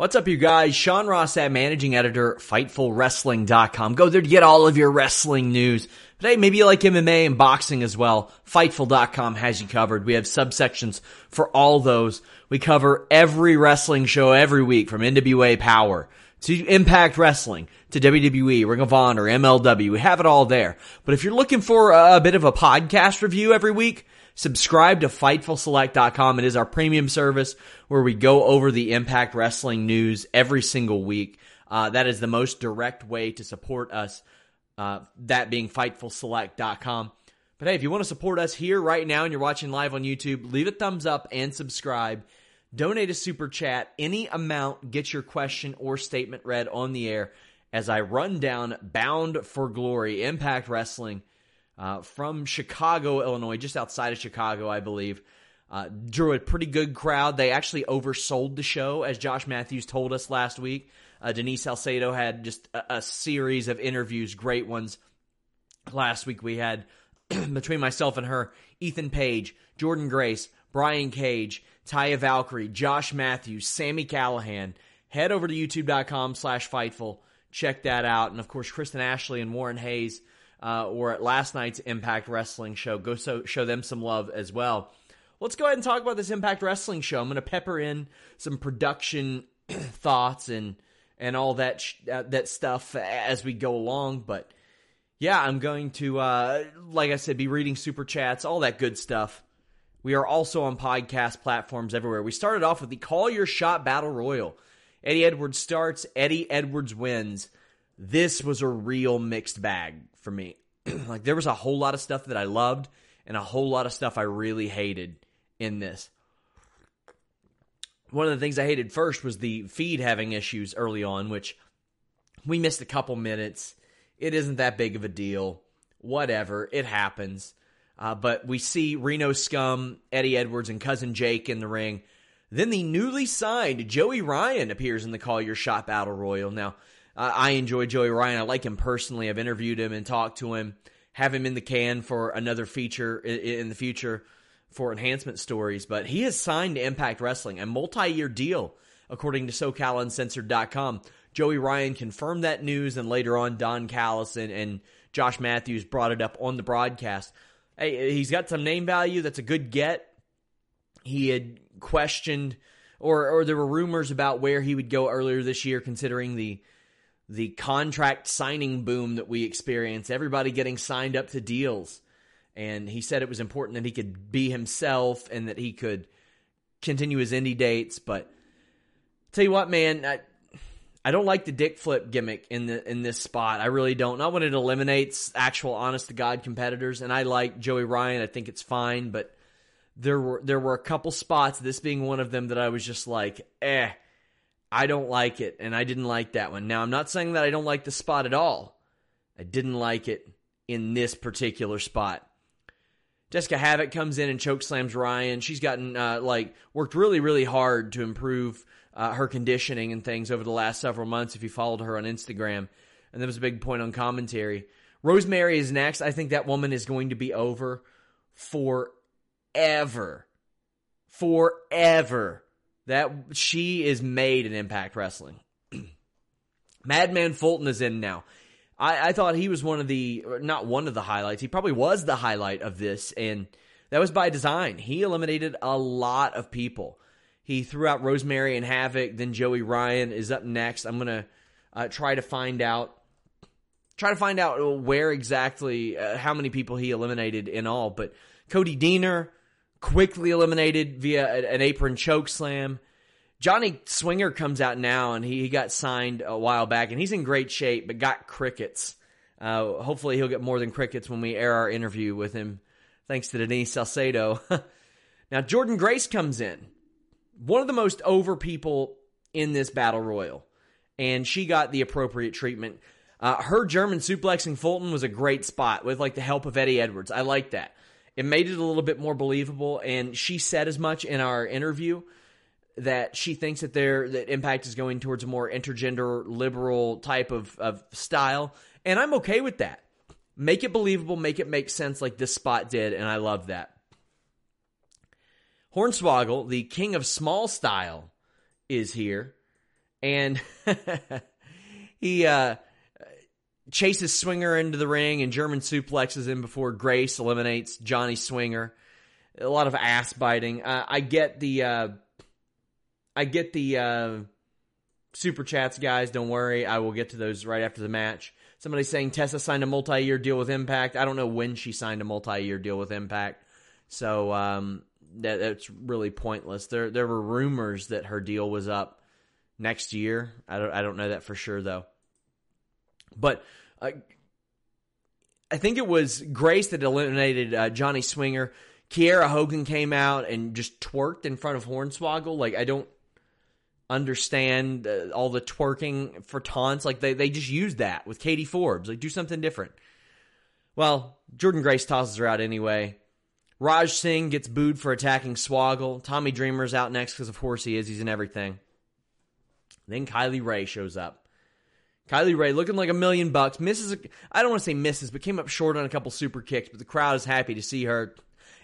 What's up, you guys? Sean Ross Sapp managing editor, FightfulWrestling.com. Go there to get all of your wrestling news. Hey, maybe you like MMA and boxing as well. Fightful.com has you covered. We have subsections for all those. We cover every wrestling show every week from NWA Power to Impact Wrestling to WWE, Ring of Honor, MLW. We have it all there. But if you're looking for a bit of a podcast review every week, subscribe to FightfulSelect.com. It is our premium service where we go over the Impact Wrestling news every single week. Uh, that is the most direct way to support us. Uh, that being FightfulSelect.com. But hey, if you want to support us here right now and you're watching live on YouTube, leave a thumbs up and subscribe. Donate a super chat. Any amount gets your question or statement read on the air as I run down Bound for Glory Impact Wrestling uh, from Chicago, Illinois, just outside of Chicago, I believe. Uh, drew a pretty good crowd. They actually oversold the show, as Josh Matthews told us last week. Uh, Denise Salcedo had just a, a, series of interviews, great ones. Last week we had, between myself and her, Ethan Page, Jordynne Grace, Brian Cage, Taya Valkyrie, Josh Matthews, Sami Callihan. Head over to youtube.com slash Fightful. Check that out. And of course, Kristen Ashley and Warren Hayes uh, at last night's Impact Wrestling show. Go so, show them some love as well. Let's go ahead and talk about this Impact Wrestling show. I'm going to pepper in some production thoughts and and all that sh- that stuff as we go along. But yeah, I'm going to, uh, like I said, be reading super chats, all that good stuff. We are also on podcast platforms everywhere. We started off with the Call Your Shot Battle Royal. Eddie Edwards starts, Eddie Edwards wins. This was a real mixed bag for me. like there was a whole lot of stuff that I loved and a whole lot of stuff I really hated in this. One of the things I hated first was the feed having issues early on, which we missed a couple minutes. It isn't that big of a deal. Whatever, it happens. Uh, but we see Reno Scum, Eddie Edwards, and cousin Jake in the ring. Then the newly signed Joey Ryan appears in the Call Your Shot Battle Royal. Now, I enjoy Joey Ryan. I like him personally. I've interviewed him and talked to him. Have him in the can for another feature in, the future for enhancement stories. But he has signed to Impact Wrestling, a multi year deal, according to SoCalUncensored.com. Joey Ryan confirmed that news, and later on, Don Callis and, and Josh Matthews brought it up on the broadcast hey, he's got some name value. That's a good get. He had questioned, or or there were rumors about where he would go earlier this year, considering the the contract signing boom that we experienced. Everybody getting signed up to deals, and he said it was important that he could be himself and that he could continue his indie dates. But tell you what, man, I, I don't like the dick flip gimmick in the in this spot. I really don't. Not when it eliminates actual honest to god competitors. And I like Joey Ryan. I think it's fine, but there were there were a couple spots, this being one of them, that I was just like, eh, I don't like it, and I didn't like that one. Now I'm not saying that I don't like the spot at all. I didn't like it in this particular spot. Jessicka Havok comes in and choke slams Ryan. She's gotten uh, like worked really really hard to improve uh, her conditioning and things over the last several months. If you followed her on Instagram, and that was a big point on commentary. Rosemary is next. I think that woman is going to be over forever, forever. That she is made in Impact Wrestling. Madman Fulton is in now. I, I thought he was one of the, not one of the highlights. He probably was the highlight of this, and that was by design. He eliminated a lot of people. He threw out Rosemary and Havok. Then Joey Ryan is up next. I'm gonna uh, try to find out, try to find out where exactly, uh, how many people he eliminated in all. But Cody Deaner quickly eliminated via an apron choke slam. Johnny Swinger comes out now, and he, he got signed a while back, and he's in great shape, but got crickets. Uh, hopefully, he'll get more than crickets when we air our interview with him, thanks to Denise Salcedo. now, Jordynne Grace comes in, one of the most over people in this battle royal, and she got the appropriate treatment. Uh, her German suplexing Fulton was a great spot with like the help of Eddie Edwards. I like that. It made it a little bit more believable, and she said as much in our interview that she thinks that there that Impact is going towards a more intergender liberal type of, of style. And I'm okay with that. Make it believable, make it make sense like this spot did, and I love that. Hornswoggle, the king of small style, is here. And he uh, chases Swinger into the ring and German suplexes him before Grace eliminates Johnny Swinger. A lot of ass biting. Uh, I get the uh, I get the uh, super chats, guys. Don't worry, I will get to those right after the match. Somebody saying Tessa signed a multi-year deal with Impact. I don't know when she signed a multi-year deal with Impact, so um, that, that's really pointless. There there were rumors that her deal was up next year. I don't I don't know that for sure though. But uh, I think it was Grace that eliminated uh, Johnny Swinger. Kiera Hogan came out and just twerked in front of Hornswoggle. Like I don't understand uh, all the twerking for taunts. Like they, they just used that with Katie Forbes. Like do something different. Well, Jordynne Grace tosses her out anyway. Raj Singh gets booed for attacking Swoggle. Tommy Dreamer's out next because of course he is. He's in everything. Then Kylie Rae shows up. Kylie Rae looking like a million bucks. Misses, I don't want to say misses, but came up short on a couple super kicks, but the crowd is happy to see her.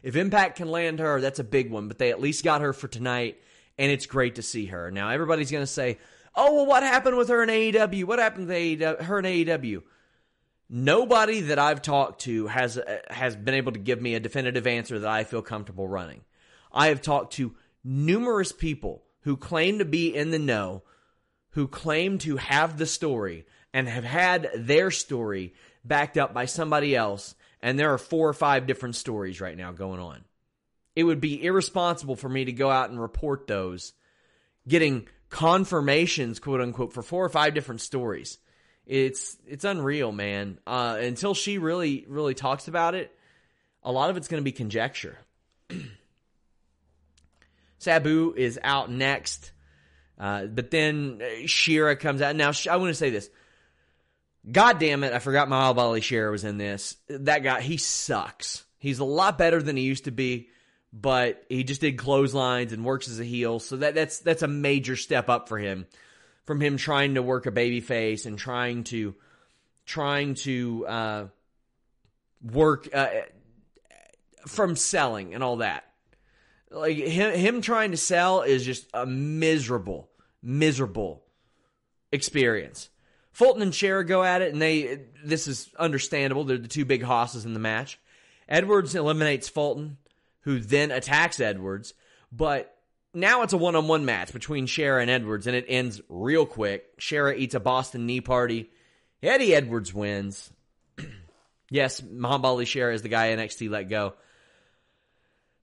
If Impact can land her, that's a big one, but they at least got her for tonight and it's great to see her. Now everybody's going to say, "Oh, well, what happened with her in AEW? What happened to AEW, her in AEW?" Nobody that I've talked to has uh, has been able to give me a definitive answer that I feel comfortable running. I have talked to numerous people who claim to be in the know, who claim to have the story and have had their story backed up by somebody else, and there are four or five different stories right now going on it would be irresponsible for me to go out and report those, getting confirmations, quote unquote, for four or five different stories. It's it's unreal, man. Uh, until she really really talks about it, a lot of it's going to be conjecture. Sabu is out next, uh, but then Shera comes out. Now I want to say this. God damn it! I forgot Mahabali Shera was in this. That guy, he sucks. He's a lot better than he used to be but he just did clotheslines and works as a heel. So that, that's, that's a major step up for him from him trying to work a baby face and trying to, trying to, uh, work, uh, from selling and all that. Like him, him trying to sell is just a miserable, miserable experience. Fulton and Shera go at it, and they. This is understandable. They're the two big hosses in the match. Edwards eliminates Fulton who then attacks Edwards. But now it's a one on one match between Shera and Edwards, and it ends real quick. Shera eats a Boston knee party. Eddie Edwards wins. yes, Mahabali Shera is the guy NXT let go.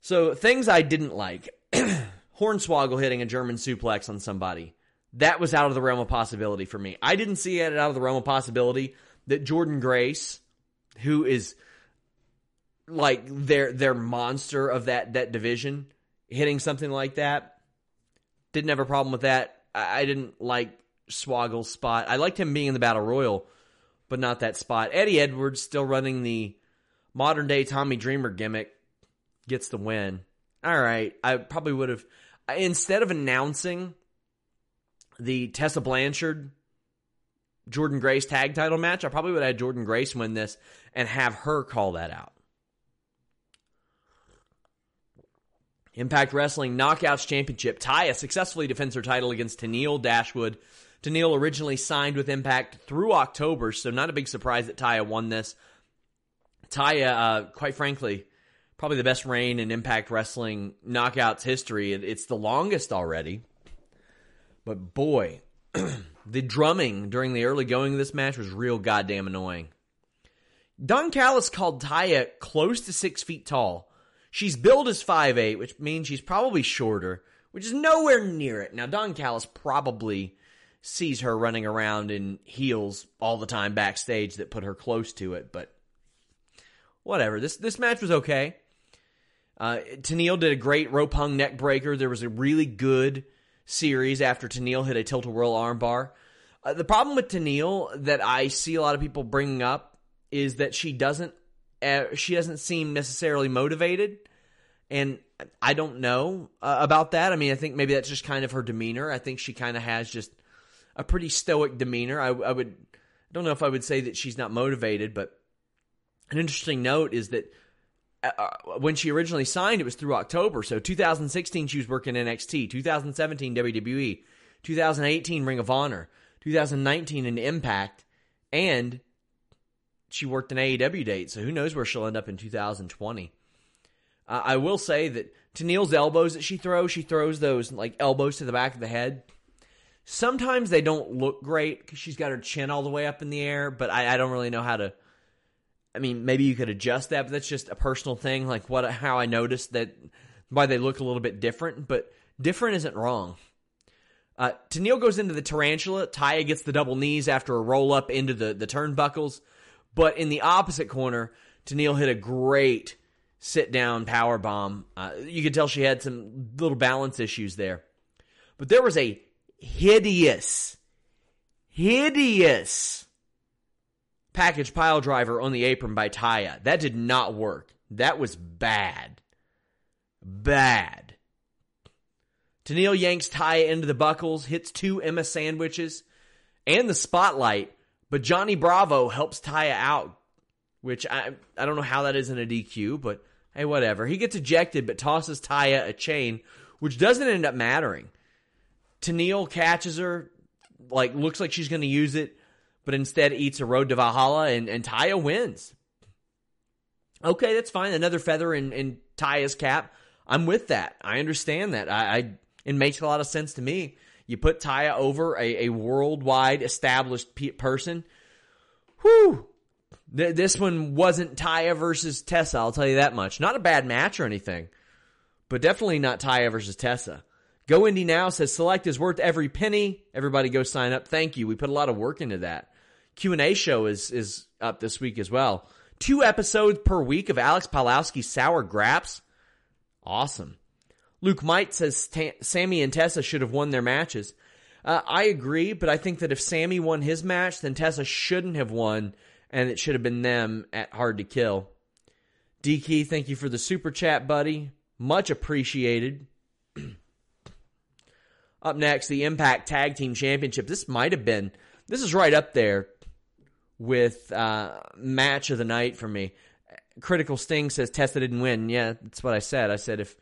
So things I didn't like. Hornswoggle hitting a German suplex on somebody. That was out of the realm of possibility for me. I didn't see it out of the realm of possibility that Jordynne Grace, who is like their their monster of that that division hitting something like that. Didn't have a problem with that. I, I didn't like Swoggle's spot. I liked him being in the Battle Royal, but not that spot. Eddie Edwards still running the modern day Tommy Dreamer gimmick gets the win. All right, I probably would have instead of announcing the Tessa Blanchard Jordynne Grace tag title match, I probably would have had Jordynne Grace win this and have her call that out. Impact Wrestling Knockouts Championship. Taya successfully defends her title against Tenille Dashwood. Tenille originally signed with Impact through October, so not a big surprise that Taya won this. Taya, uh, quite frankly, probably the best reign in Impact Wrestling Knockouts history. It's the longest already. But boy, the drumming during the early going of this match was real goddamn annoying. Don Callis called Taya close to six feet tall She's billed as 5'8, which means she's probably shorter, which is nowhere near it. Now, Don Callis probably sees her running around in heels all the time backstage that put her close to it, but whatever. This, this match was okay. Uh, Tenille did a great rope hung neck breaker. There was a really good series after Tenille hit a tilt a whirl armbar. Uh, the problem with Tenille that I see a lot of people bringing up is that she doesn't uh, she doesn't seem necessarily motivated. And I don't know uh, about that. I mean, I think maybe that's just kind of her demeanor. I think she kind of has just a pretty stoic demeanor. I, I would, I don't know if I would say that she's not motivated, but an interesting note is that uh, uh when she originally signed, it was through October. So 2016, she was working NXT. 2017, WWE. 2018, Ring of Honor. 2019, in Impact. And she worked an AEW date, so who knows where she'll end up in 2020. Uh, I will say that Tenille's elbows that she throws, she throws those like elbows to the back of the head. Sometimes they don't look great because she's got her chin all the way up in the air, but I, I don't really know how to. I mean, maybe you could adjust that, but that's just a personal thing. Like what, how I noticed that why they look a little bit different, but different isn't wrong. Uh, Tenille goes into the tarantula. Taya gets the double knees after a roll up into the, the turnbuckles. But in the opposite corner, Tenille hit a great sit down power bomb. Uh, you could tell she had some little balance issues there. But there was a hideous, hideous package pile driver on the apron by Taya. That did not work. That was bad. Bad. Tenille yanks Taya into the buckles, hits two Emma sandwiches and the spotlight but Johnny Bravo helps Taya out, which I I don't know how that isn't a DQ, but hey, whatever. He gets ejected, but tosses Taya a chain, which doesn't end up mattering. Tenille catches her, like looks like she's going to use it, but instead eats a road to Valhalla, and, and Taya wins. Okay, that's fine. Another feather in, in Taya's cap. I'm with that. I understand that. I, I it makes a lot of sense to me. You put Taya over a, a worldwide established person. Whew. Th- this one wasn't Taya versus Tessa, I'll tell you that much. Not a bad match or anything, but definitely not Taya versus Tessa. Go Indie Now says select is worth every penny. Everybody go sign up. Thank you. We put a lot of work into that. Q&A show is, is up this week as well. Two episodes per week of Alex Pawlowski's Sour Graps. Awesome. Luke Might says Sami and Tessa should have won their matches. Uh, I agree, but I think that if Sami won his match, then Tessa shouldn't have won, and it should have been them at Hard to Kill. DK, thank you for the super chat, buddy. Much appreciated. up next, the Impact Tag Team Championship. This might have been, this is right up there with uh, match of the night for me. Critical Sting says Tessa didn't win. Yeah, that's what I said. I said if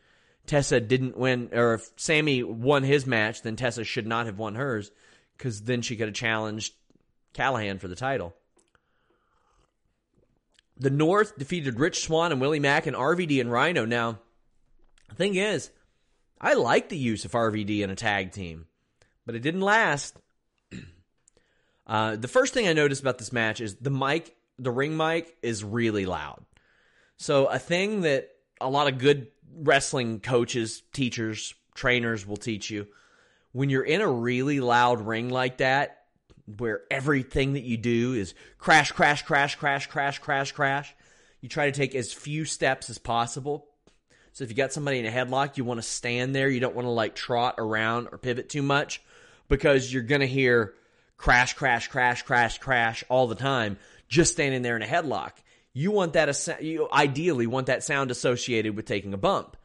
Tessa didn't win, or if Sami won his match, then Tessa should not have won hers, because then she could have challenged Callihan for the title. The North defeated Rich Swann and Willie Mack and RVD and Rhino. Now, the thing is, I like the use of RVD in a tag team, but it didn't last. Uh, the first thing I noticed about this match is the mic, the ring mic, is really loud. So a thing that a lot of good wrestling coaches, teachers, trainers will teach you. When you're in a really loud ring like that, where everything that you do is crash, crash, crash, crash, crash, crash, crash, you try to take as few steps as possible. So if you got somebody in a headlock, you want to stand there. You don't want to like trot around or pivot too much because you're going to hear crash, crash, crash, crash, crash all the time just standing there in a headlock you want that, you ideally want that sound associated with taking a bump.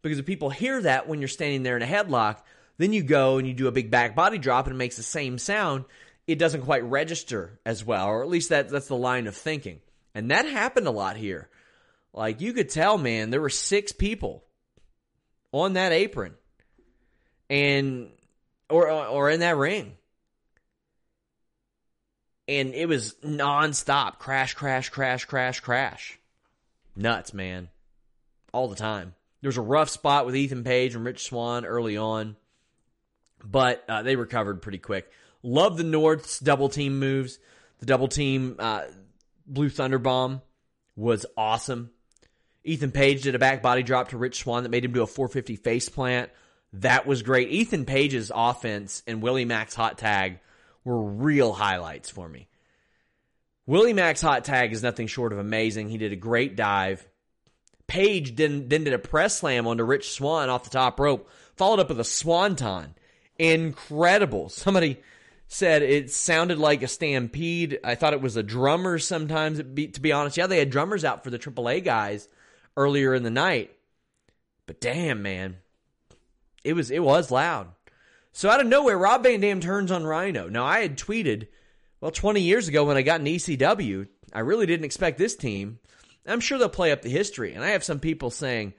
Because if people hear that when you're standing there in a headlock, Then you go and you do a big back body drop and it makes the same sound. It doesn't quite register as well, or at least that, that's the line of thinking. And that happened a lot here. Like you could tell, man, there were six people on that apron and or or in that ring. And it was nonstop crash, crash, crash, crash, crash. Nuts, man. All the time. There was a rough spot with Ethan Page and Rich Swann early on, but uh, they recovered pretty quick. Love the North's double team moves. The double team uh, Blue Thunder Bomb was awesome. Ethan Page did a back body drop to Rich Swann that made him do a 450 face plant. That was great. Ethan Page's offense and Willie Mack's hot tag were real highlights for me. Willie Mack's hot tag is nothing short of amazing. He did a great dive. Page then, then did a press slam onto Rich Swann off the top rope, followed up with a swanton. Incredible. Somebody said it sounded like a stampede. I thought it was a drummer sometimes, to be honest. Yeah, they had drummers out for the AAA guys earlier in the night. But damn, man, it was it was loud. So out of nowhere, Rob Van Dam turns on Rhino. Now I had tweeted, well, 20 years ago when I got in ECW, I really didn't expect this team. I'm sure they'll play up the history. And I have some people saying,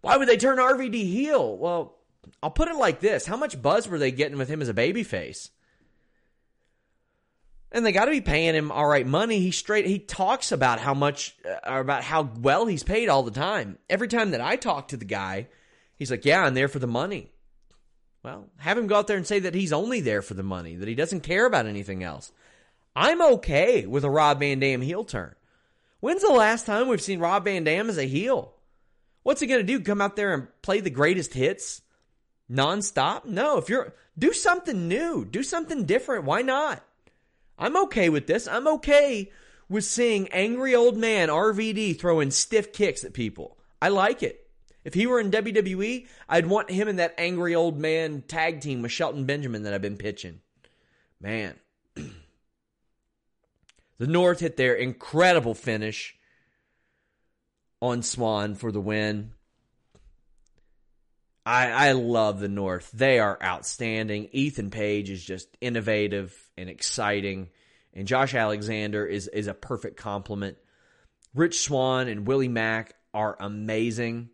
why would they turn RVD heel? Well, I'll put it like this: How much buzz were they getting with him as a babyface? And they got to be paying him all right money. He straight he talks about how much uh, about how well he's paid all the time. Every time that I talk to the guy, he's like, "Yeah, I'm there for the money." Well, have him go out there and say that he's only there for the money, that he doesn't care about anything else. I'm okay with a Rob Van Dam heel turn. When's the last time we've seen Rob Van Dam as a heel? What's he going to do? Come out there and play the greatest hits nonstop? No, if you're do something new, do something different. Why not? I'm okay with this. I'm okay with seeing angry old man RVD throwing stiff kicks at people. I like it. If he were in WWE, I'd want him in that angry old man tag team with Shelton Benjamin that I've been pitching. Man. the North hit their incredible finish on Swann for the win. I, I love the North. They are outstanding. Ethan Page is just innovative and exciting, and Josh Alexander is is a perfect complement. Rich Swann and Willie Mack are amazing.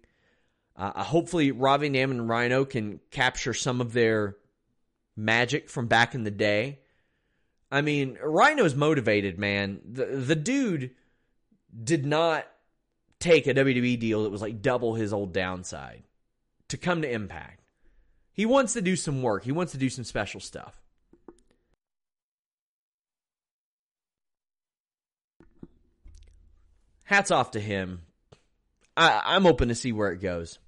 Uh, hopefully, Rob Van Dam and Rhino can capture some of their magic from back in the day. I mean, Rhino's motivated, man. The the dude did not take a WWE deal that was like double his old downside to come to Impact. He wants to do some work. He wants to do some special stuff. Hats off to him. I, am open to see where it goes.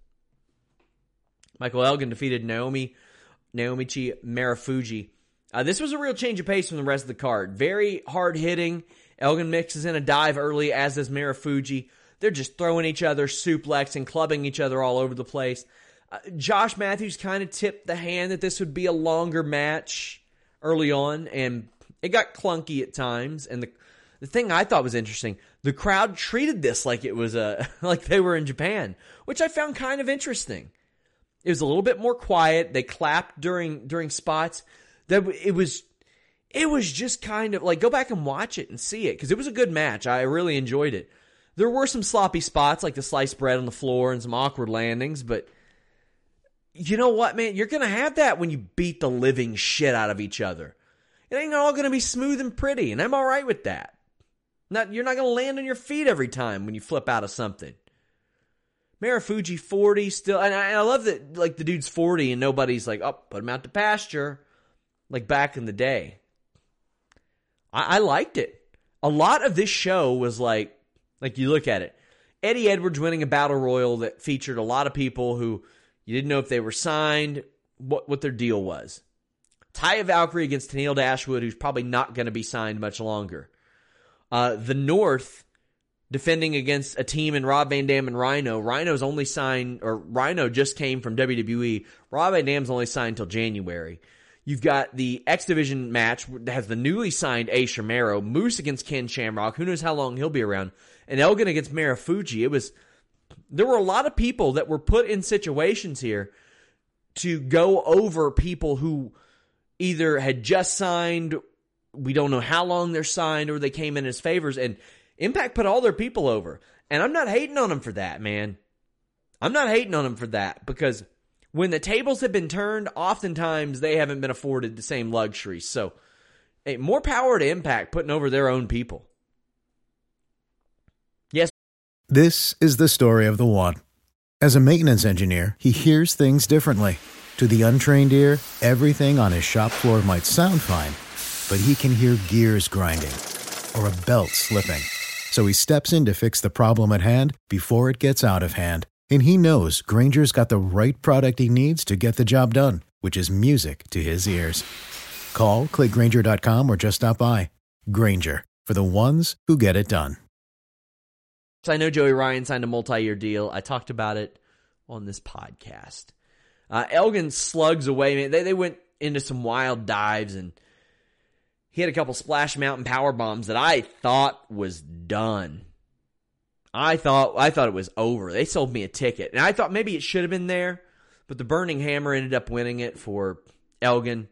Michael Elgin defeated Naomi Naomichi Marufuji. Uh, this was a real change of pace from the rest of the card. Very hard hitting. Elgin mixes in a dive early, as does Marufuji. They're just throwing each other suplex and clubbing each other all over the place. Uh, Josh Matthews kind of tipped the hand that this would be a longer match early on, and it got clunky at times. And the the thing I thought was interesting, the crowd treated this like it was a like they were in Japan, which I found kind of interesting. It was a little bit more quiet. They clapped during during spots. That it was it was just kind of like go back and watch it and see it because it was a good match. I really enjoyed it. There were some sloppy spots like the sliced bread on the floor and some awkward landings, but you know what, man? You're to have that when you beat the living shit out of each other. It ain't all to be smooth and pretty, and I'm all right with that. Not, you're not to land on your feet every time when you flip out of something. Marufuji 40 still, and I, I, love that, like, the dude's 40 and nobody's like, oh, put him out to pasture, like back in the day. I, I liked it. A lot of this show was like, like, you look at it. Eddie Edwards winning a battle royal that featured a lot of people who you didn't know if they were signed, what, what their deal was. Taya Valkyrie against Tenille Dashwood, who's probably not going to be signed much longer. Uh, the North defending against a team in Rob Van Dam and Rhino. Rhino's only signed, or Rhino just came from WWE. Rob Van Dam's only signed until January. You've got the X Division match that has the newly signed Ace Romero, Moose against Ken Shamrock. Who knows how long he'll be around? And Elgin against Marufuji. It was there were a lot of people that were put in situations here to go over people who either had just signed, we don't know how long they're signed, or they came in as favors. And Impact put all their people over. And I'm not hating on them for that, man. I'm not hating on them for that because when the tables have been turned, oftentimes they haven't been afforded the same luxuries. So, hey, more power to Impact putting over their own people. Yes. This is the story of the one. As a maintenance engineer, he hears things differently. To the untrained ear, everything on his shop floor might sound fine, but he can hear gears grinding or a belt slipping. So he steps in to fix the problem at hand before it gets out of hand. And he knows Grainger's got the right product he needs to get the job done, which is music to his ears. Call, clickgrainger.com, or just stop by. Grainger, for the ones who get it done. So I know Joey Ryan signed a multi year deal. I talked about it on this podcast. Uh, Elgin slugs away. They, they went into some wild dives and he had a couple Splash Mountain power bombs that I thought was done. I thought I thought it was over. They sold me a ticket, and I thought maybe it should have been there, but the Burning Hammer ended up winning it for Elgin.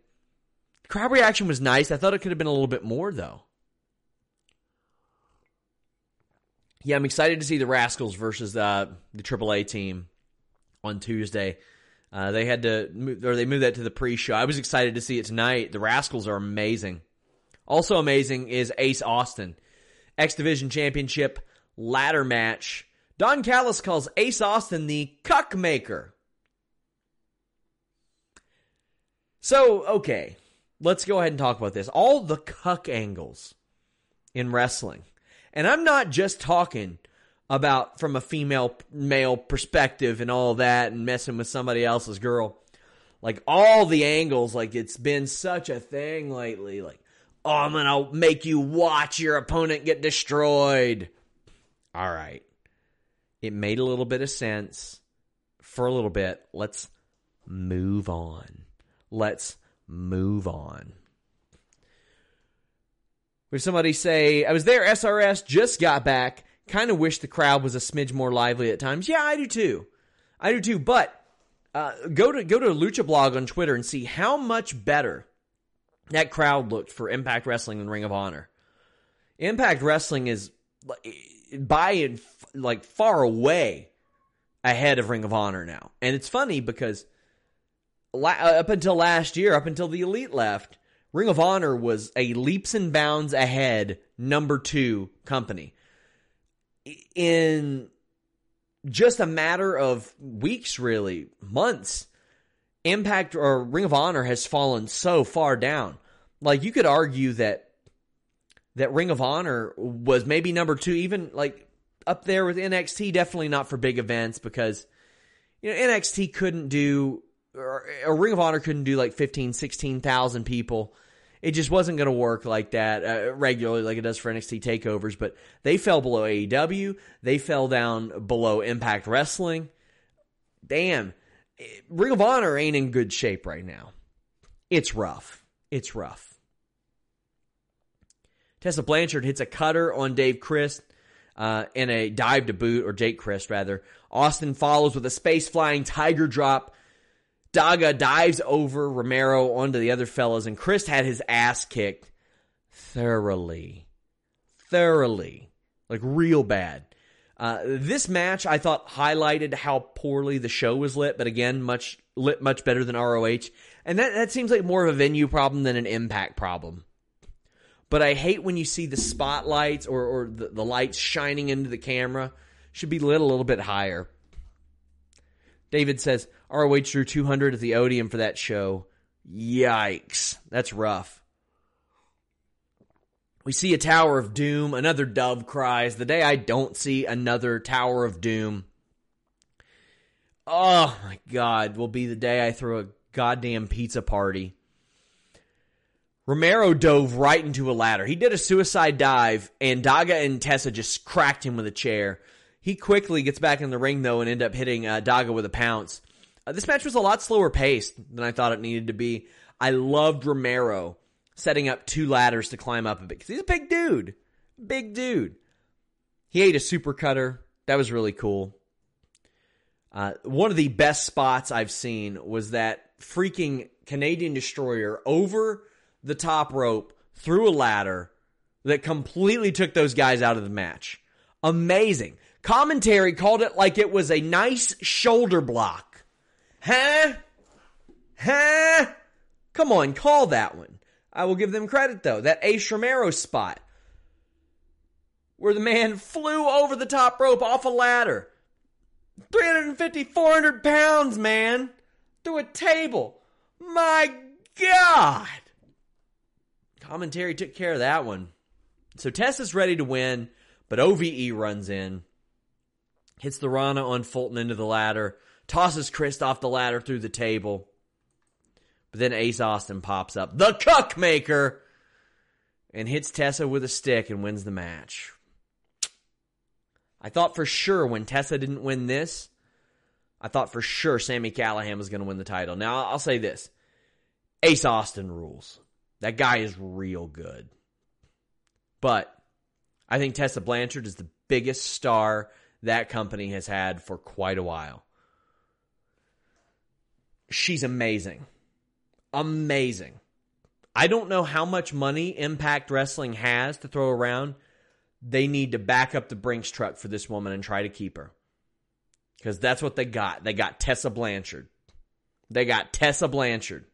Crowd reaction was nice. I thought it could have been a little bit more though. Yeah, I'm excited to see the Rascals versus uh, the AAA team on Tuesday. Uh, they had to move, or they moved that to the pre-show. I was excited to see it tonight. The Rascals are amazing. Also amazing is Ace Austin, X Division Championship ladder match. Don Callis calls Ace Austin the cuck maker. So, okay, let's go ahead and talk about this. All the cuck angles in wrestling. And I'm not just talking about from a female male perspective and all that and messing with somebody else's girl. Like all the angles, like it's been such a thing lately. Like, oh, I'm gonna make you watch your opponent get destroyed. All right. It made a little bit of sense for a little bit. Let's move on. Let's move on. Where somebody say, I was there, SRS, just got back. Kind of wish the crowd was a smidge more lively at times. Yeah, I do too. I do too. But uh, go to go to Lucha Blog on Twitter and see how much better that crowd looked for Impact Wrestling and Ring of Honor. Impact Wrestling is by and like far away ahead of Ring of Honor now. And it's funny because uh, up until last year, up until the Elite left, Ring of Honor was a leaps and bounds ahead number two company. In just a matter of weeks, really, months, Impact or Ring of Honor has fallen so far down. Like you could argue that that Ring of Honor was maybe number two, even like up there with NXT. Definitely not for big events because you know NXT couldn't do or, or Ring of Honor couldn't do like 15, 16,000 people. It just wasn't going to work like that uh, regularly, like it does for NXT takeovers. But they fell below AEW. They fell down below Impact Wrestling. Damn, Ring of Honor ain't in good shape right now. It's rough. It's rough. Tessa Blanchard hits a cutter on Dave Crist uh, in a dive to boot, or Jake Crist rather. Austin follows with a space flying tiger drop. Daga dives over Romero onto the other fellas, and Crist had his ass kicked thoroughly. Thoroughly. Like real bad. Uh, this match I thought highlighted how poorly the show was lit, but again, much lit much better than ROH. And that, that seems like more of a venue problem than an impact problem. But I hate when you see the spotlights or, or the, the lights shining into the camera. Should be lit a little bit higher. David says ROH drew 200 at the Odeum for that show. Yikes. That's rough. We see a Tower of Doom. Another dove cries. The day I don't see another Tower of Doom. Oh my God, will be the day I throw a goddamn pizza party. Romero dove right into a ladder. He did a suicide dive, and Daga and Tessa just cracked him with a chair. He quickly gets back in the ring, though, and end up hitting uh, Daga with a pounce. Uh, this match was a lot slower paced than I thought it needed to be. I loved Romero setting up two ladders to climb up a bit because he's a big dude. Big dude. He ate a super cutter. That was really cool. Uh, one of the best spots I've seen was that freaking Canadian destroyer over the top rope through a ladder that completely took those guys out of the match. Amazing. Commentary called it like it was a nice shoulder block. Huh? Huh? Come on, call that one. I will give them credit though. That Ace Romero spot where the man flew over the top rope off a ladder. 350, 400 pounds, man. Through a table. My God. Commentary took care of that one. So Tessa's ready to win, but OVE runs in, hits the Rana on Fulton into the ladder, tosses Crist off the ladder through the table. But then Ace Austin pops up, the cuck maker, and hits Tessa with a stick and wins the match. I thought for sure when Tessa didn't win this, I thought for sure Sami Callihan was going to win the title. Now, I'll say this Ace Austin rules. That guy is real good. But I think Tessa Blanchard is the biggest star that company has had for quite a while. She's amazing. Amazing. I don't know how much money Impact Wrestling has to throw around they need to back up the Brinks truck for this woman and try to keep her. Because that's what they got. They got Tessa Blanchard. They got Tessa Blanchard.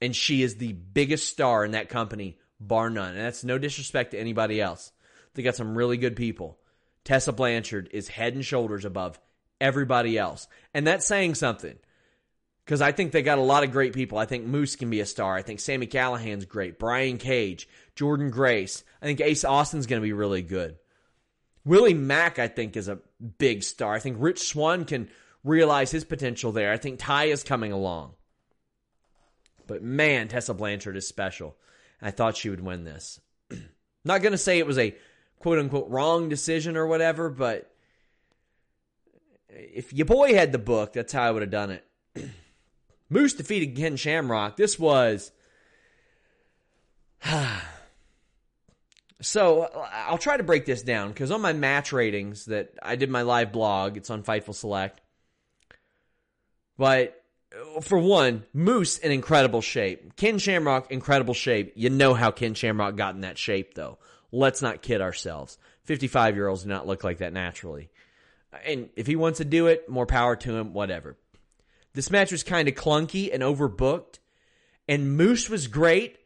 And she is the biggest star in that company, bar none. And that's no disrespect to anybody else. They got some really good people. Tessa Blanchard is head and shoulders above everybody else. And that's saying something because I think they got a lot of great people. I think Moose can be a star. I think Sami Callihan's great. Brian Cage, Jordynne Grace. I think Ace Austin's going to be really good. Willie Mack, I think, is a big star. I think Rich Swann can realize his potential there. I think Ty is coming along. But man, Tessa Blanchard is special. I thought she would win this. Not going to say it was a quote unquote wrong decision or whatever, but if your boy had the book, that's how I would have done it. Moose defeated Ken Shamrock. This was. so uh, I'll try to break this down because on my match ratings that I did my live blog, it's on Fightful Select. But uh, for one, Moose in incredible shape. Ken Shamrock, incredible shape. You know how Ken Shamrock got in that shape though. Let's not kid ourselves. 55 year olds do not look like that naturally. And if he wants to do it, more power to him, whatever. This match was kind of clunky and overbooked. And Moose was great.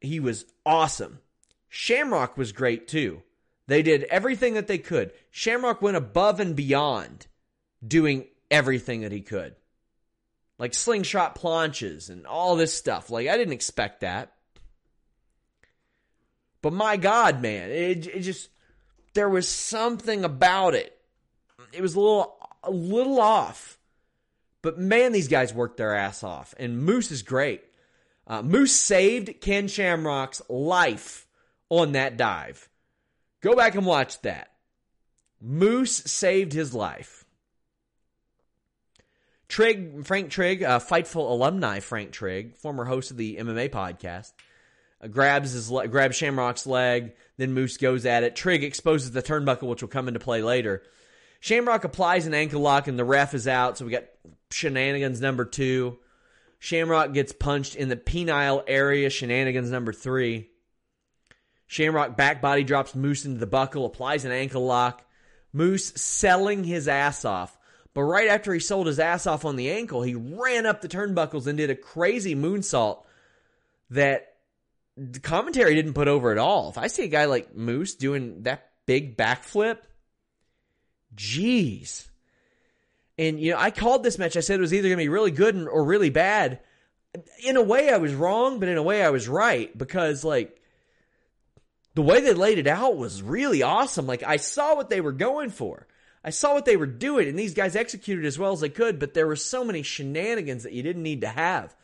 He was awesome. Shamrock was great too. They did everything that they could. Shamrock went above and beyond doing everything that he could. Like slingshot planches and all this stuff. Like, I didn't expect that. But my God, man, it, it just, there was something about it. It was a little, a little off. But man, these guys worked their ass off. And Moose is great. Uh, Moose saved Ken Shamrock's life on that dive. Go back and watch that. Moose saved his life. Trigg, Frank Trigg, uh, Fightful alumni Frank Trigg, former host of the MMA podcast, uh, grabs his le- grabs Shamrock's leg. Then Moose goes at it. Trigg exposes the turnbuckle, which will come into play later. Shamrock applies an ankle lock, and the ref is out. So we got shenanigans number two. Shamrock gets punched in the penile area, shenanigans number three. Shamrock back body drops Moose into the buckle, applies an ankle lock. Moose selling his ass off. But right after he sold his ass off on the ankle, he ran up the turnbuckles and did a crazy moonsault that the commentary didn't put over at all. If I see a guy like Moose doing that big backflip, jeez. And, you know, I called this match. I said it was either going to be really good or really bad. In a way, I was wrong, but in a way, I was right because, like, the way they laid it out was really awesome. Like, I saw what they were going for. I saw what they were doing, and these guys executed as well as they could, but there were so many shenanigans that you didn't need to have.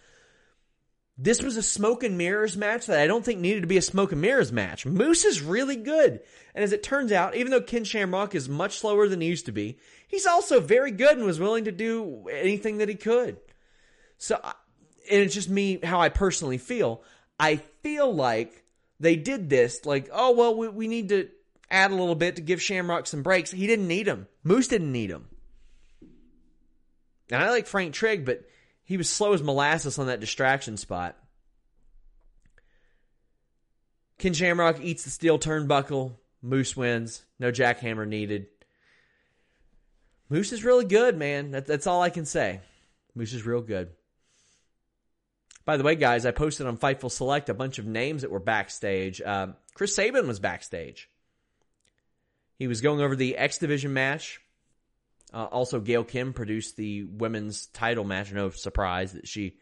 This was a smoke and mirrors match that I don't think needed to be a smoke and mirrors match. Moose is really good. And as it turns out, even though Ken Shamrock is much slower than he used to be, he's also very good and was willing to do anything that he could. So, and it's just me, how I personally feel. I feel like they did this, like, oh, well, we, we need to add a little bit to give Shamrock some breaks. He didn't need them. Moose didn't need them. And I like Frank Trigg, but he was slow as molasses on that distraction spot. Ken Shamrock eats the steel turnbuckle. Moose wins. No jackhammer needed. Moose is really good, man. That, that's all I can say. Moose is real good. By the way, guys, I posted on Fightful Select a bunch of names that were backstage. Uh, Chris Sabin was backstage. He was going over the X Division match. Uh, also, Gail Kim produced the women's title match. No surprise that she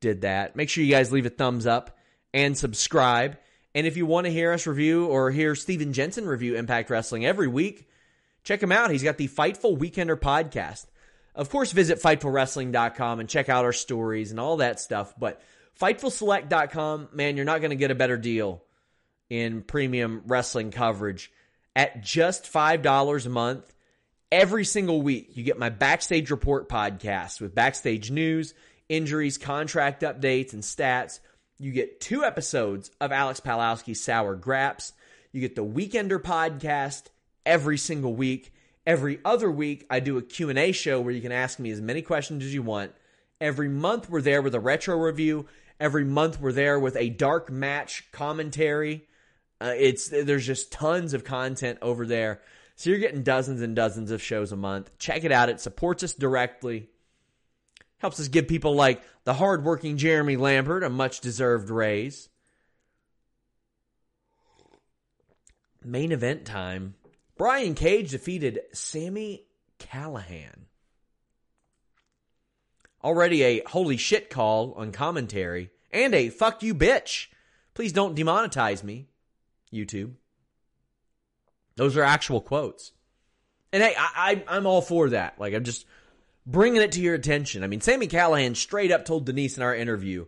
did that. Make sure you guys leave a thumbs up and subscribe. And if you want to hear us review or hear Steven Jensen review Impact Wrestling every week, check him out. He's got the Fightful Weekender podcast. Of course, visit FightfulWrestling.com and check out our stories and all that stuff. But FightfulSelect.com, man, you're not going to get a better deal in premium wrestling coverage. At just $5 a month, every single week, you get my Backstage Report podcast with backstage news, injuries, contract updates, and stats. You get two episodes of Alex Pawlowski's Sour Grapes. You get the Weekender podcast every single week. Every other week, I do a Q&A show where you can ask me as many questions as you want. Every month, we're there with a retro review. Every month, we're there with a dark match commentary. Uh, it's there's just tons of content over there. So you're getting dozens and dozens of shows a month. Check it out. It supports us directly. Helps us give people like the hardworking Jeremy Lambert a much deserved raise. Main event time. Brian Cage defeated Sami Callihan. Already a holy shit call on commentary and a fuck you bitch. Please don't demonetize me, YouTube. Those are actual quotes. And hey, I, I, I'm all for that. Like, I'm just bringing it to your attention. I mean, Sami Callihan straight up told Denise in our interview,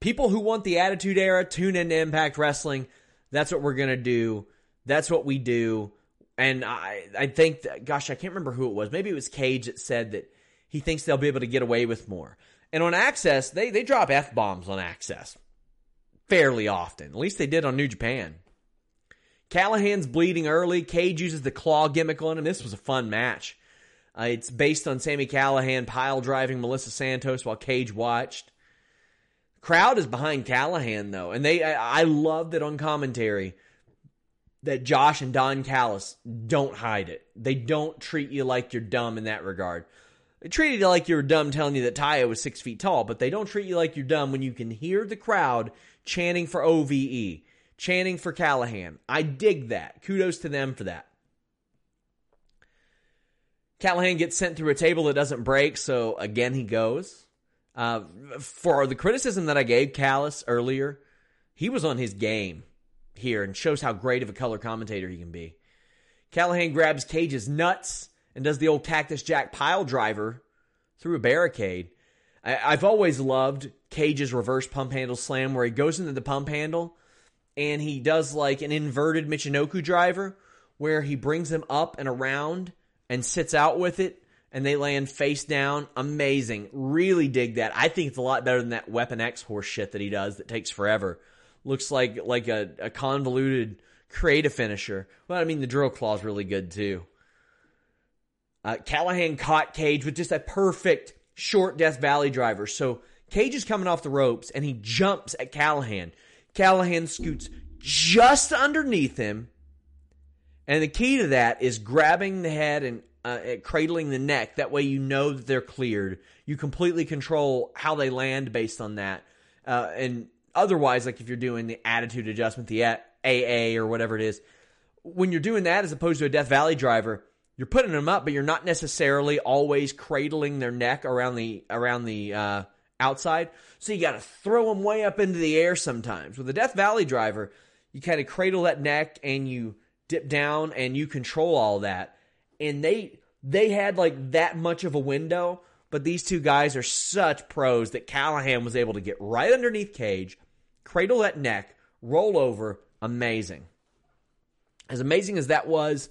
people who want the Attitude Era, tune into Impact Wrestling. That's what we're going to do. That's what we do. And I, I think, that, gosh, I can't remember who it was. Maybe it was Cage that said that he thinks they'll be able to get away with more. And on Access, they, they drop F bombs on Access fairly often. At least they did on New Japan. Callihan's bleeding early. Cage uses the claw gimmick on him. This was a fun match. Uh, it's based on Sami Callihan pile driving Melissa Santos while Cage watched. Crowd is behind Callihan though, and they I, I love that on commentary that Josh and Don Callis don't hide it. They don't treat you like you're dumb in that regard. They treated you like you were dumb telling you that Taya was six feet tall, but they don't treat you like you're dumb when you can hear the crowd chanting for OVE, chanting for Callihan. I dig that. Kudos to them for that. Callihan gets sent through a table that doesn't break, so again he goes. Uh, for the criticism that I gave Callis earlier, he was on his game here and shows how great of a color commentator he can be. Callihan grabs Cage's nuts and does the old Cactus Jack pile driver through a barricade. I, have always loved Cage's reverse pump handle slam where he goes into the pump handle and he does like an inverted Michinoku driver where he brings him up and around and sits out with it and they land face down. Amazing. Really dig that. I think it's a lot better than that Weapon X horse shit that he does that takes forever looks like like a, a convoluted creative finisher. Well, I mean the drill claw is really good too. Uh, Callihan caught Cage with just a perfect short Death Valley driver. So Cage is coming off the ropes and he jumps at Callihan. Callihan scoots just underneath him. And the key to that is grabbing the head and uh, cradling the neck. That way you know that they're cleared. You completely control how they land based on that. Uh, and Otherwise, like if you're doing the attitude adjustment, the AA or whatever it is, when you're doing that as opposed to a Death Valley driver, you're putting them up, but you're not necessarily always cradling their neck around the around the uh, outside. So you got to throw them way up into the air sometimes. With a Death Valley driver, you kind of cradle that neck and you dip down and you control all that. And they they had like that much of a window, but these two guys are such pros that Callihan was able to get right underneath Cage, cradle that neck, roll over, amazing. As amazing as that was,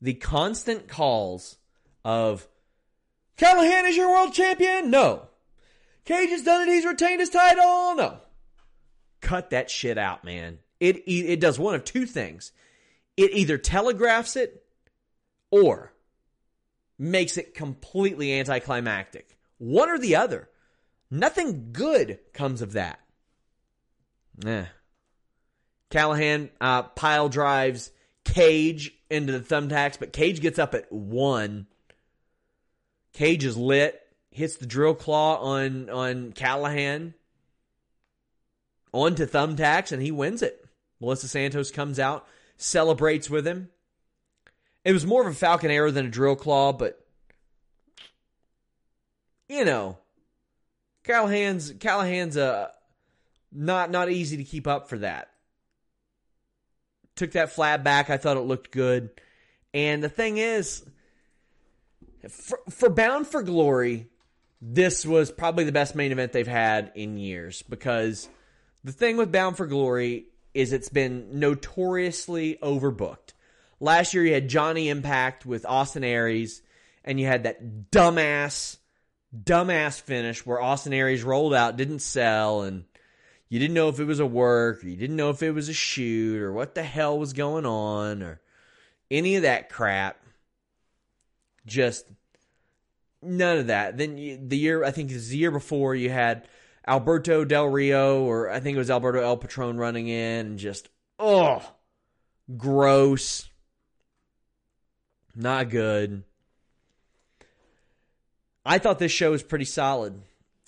the constant calls of Callihan is your world champion? No. Cage has done it, he's retained his title? No. Cut that shit out, man. It it does one of two things. It either telegraphs it or makes it completely anticlimactic. One or the other. Nothing good comes of that. Eh. Callihan uh, pile drives Cage into the thumbtacks, but Cage gets up at one. Cage is lit, hits the drill claw on on Callihan onto thumbtacks, and he wins it. Melissa Santos comes out, celebrates with him. It was more of a Falcon arrow than a drill claw, but you know, Callahan's Callihan's uh not not easy to keep up for that. Took that flat back. I thought it looked good. And the thing is, for, for Bound for Glory, this was probably the best main event they've had in years because the thing with Bound for Glory is it's been notoriously overbooked. Last year you had Johnny Impact with Austin Aries and you had that dumbass dumbass finish where Austin Aries rolled out, didn't sell, and you didn't know if it was a work, or you didn't know if it was a shoot, or what the hell was going on, or any of that crap. Just none of that. Then you, the year, I think was the year before, you had Alberto Del Rio, or I think it was Alberto El Patron running in, and just, oh, gross. Not good. I thought this show was pretty solid.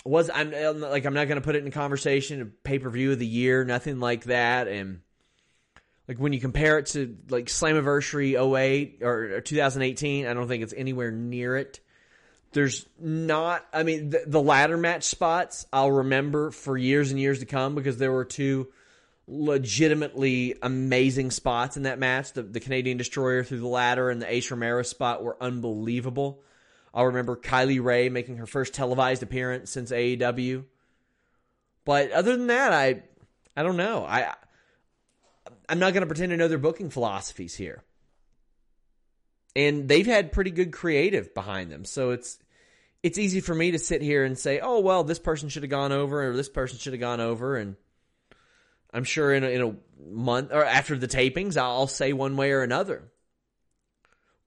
Was I'm like I'm not going to put it in conversation a pay per view of the year, nothing like that. And like when you compare it to like Slammiversary 08 or, or 2018, I don't think it's anywhere near it. There's not. I mean, the, the ladder match spots I'll remember for years and years to come because there were two legitimately amazing spots in that match. The, the Canadian Destroyer through the ladder and the Ace Romero spot were unbelievable. I'll remember Kylie Rae making her first televised appearance since AEW. But other than that, I I don't know. I I'm not going to pretend to know their booking philosophies here. And they've had pretty good creative behind them. So it's it's easy for me to sit here and say, "Oh, well, this person should have gone over or this person should have gone over." And I'm sure in a, in a month or after the tapings, I'll say one way or another.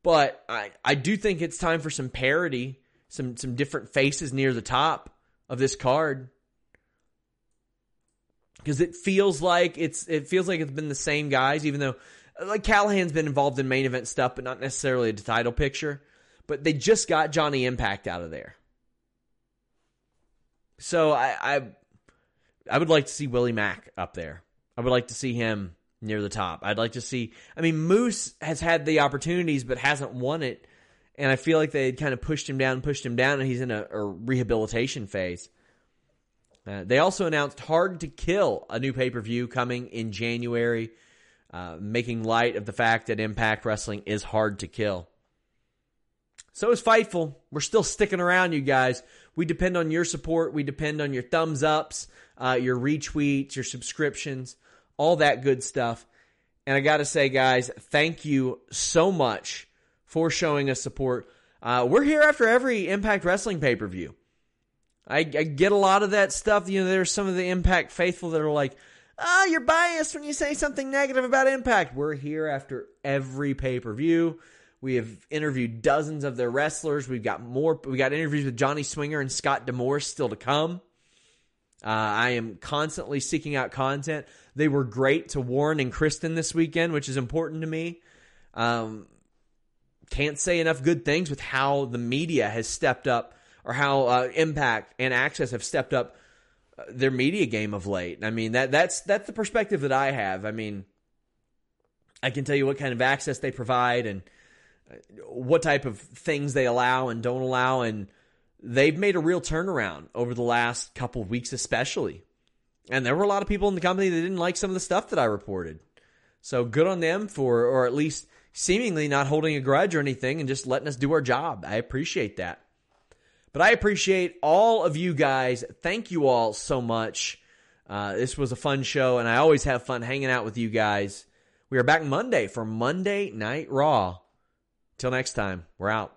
But I, I do think it's time for some parity, some some different faces near the top of this card. Because it feels like it's it feels like it's been the same guys, even though like Callihan's been involved in main event stuff, but not necessarily a title picture. But they just got Johnny Impact out of there. So I, I I would like to see Willie Mack up there. I would like to see him near the top. I'd like to see. I mean, Moose has had the opportunities but hasn't won it, and I feel like they kind of pushed him down, pushed him down, and he's in a, a rehabilitation phase. Uh, they also announced Hard to Kill, a new pay per view coming in January, uh, making light of the fact that Impact Wrestling is hard to kill. So is Fightful. We're still sticking around, you guys. We depend on your support. We depend on your thumbs ups, uh, your retweets, your subscriptions all that good stuff. And I got to say, guys, thank you so much for showing us support. Uh, we're here after every Impact Wrestling pay per view. I, I, get a lot of that stuff. You know, there's some of the Impact faithful that are like, oh, you're biased when you say something negative about Impact. We're here after every pay per view. We have interviewed dozens of their wrestlers. We've got more. We got interviews with Johnny Swinger and Scott D'Amore still to come. Uh, I am constantly seeking out content. They were great to Warren and Kristen this weekend, which is important to me. Um, can't say enough good things with how the media has stepped up, or how uh, Impact and Access have stepped up uh, their media game of late. I mean that that's that's the perspective that I have. I mean, I can tell you what kind of access they provide and what type of things they allow and don't allow, and they've made a real turnaround over the last couple of weeks, especially. And there were a lot of people in the company that didn't like some of the stuff that I reported. So good on them for, or at least seemingly not holding a grudge or anything and just letting us do our job. I appreciate that. But I appreciate all of you guys. Thank you all so much. Uh, this was a fun show, and I always have fun hanging out with you guys. We are back Monday for Monday Night Raw. Till next time, we're out.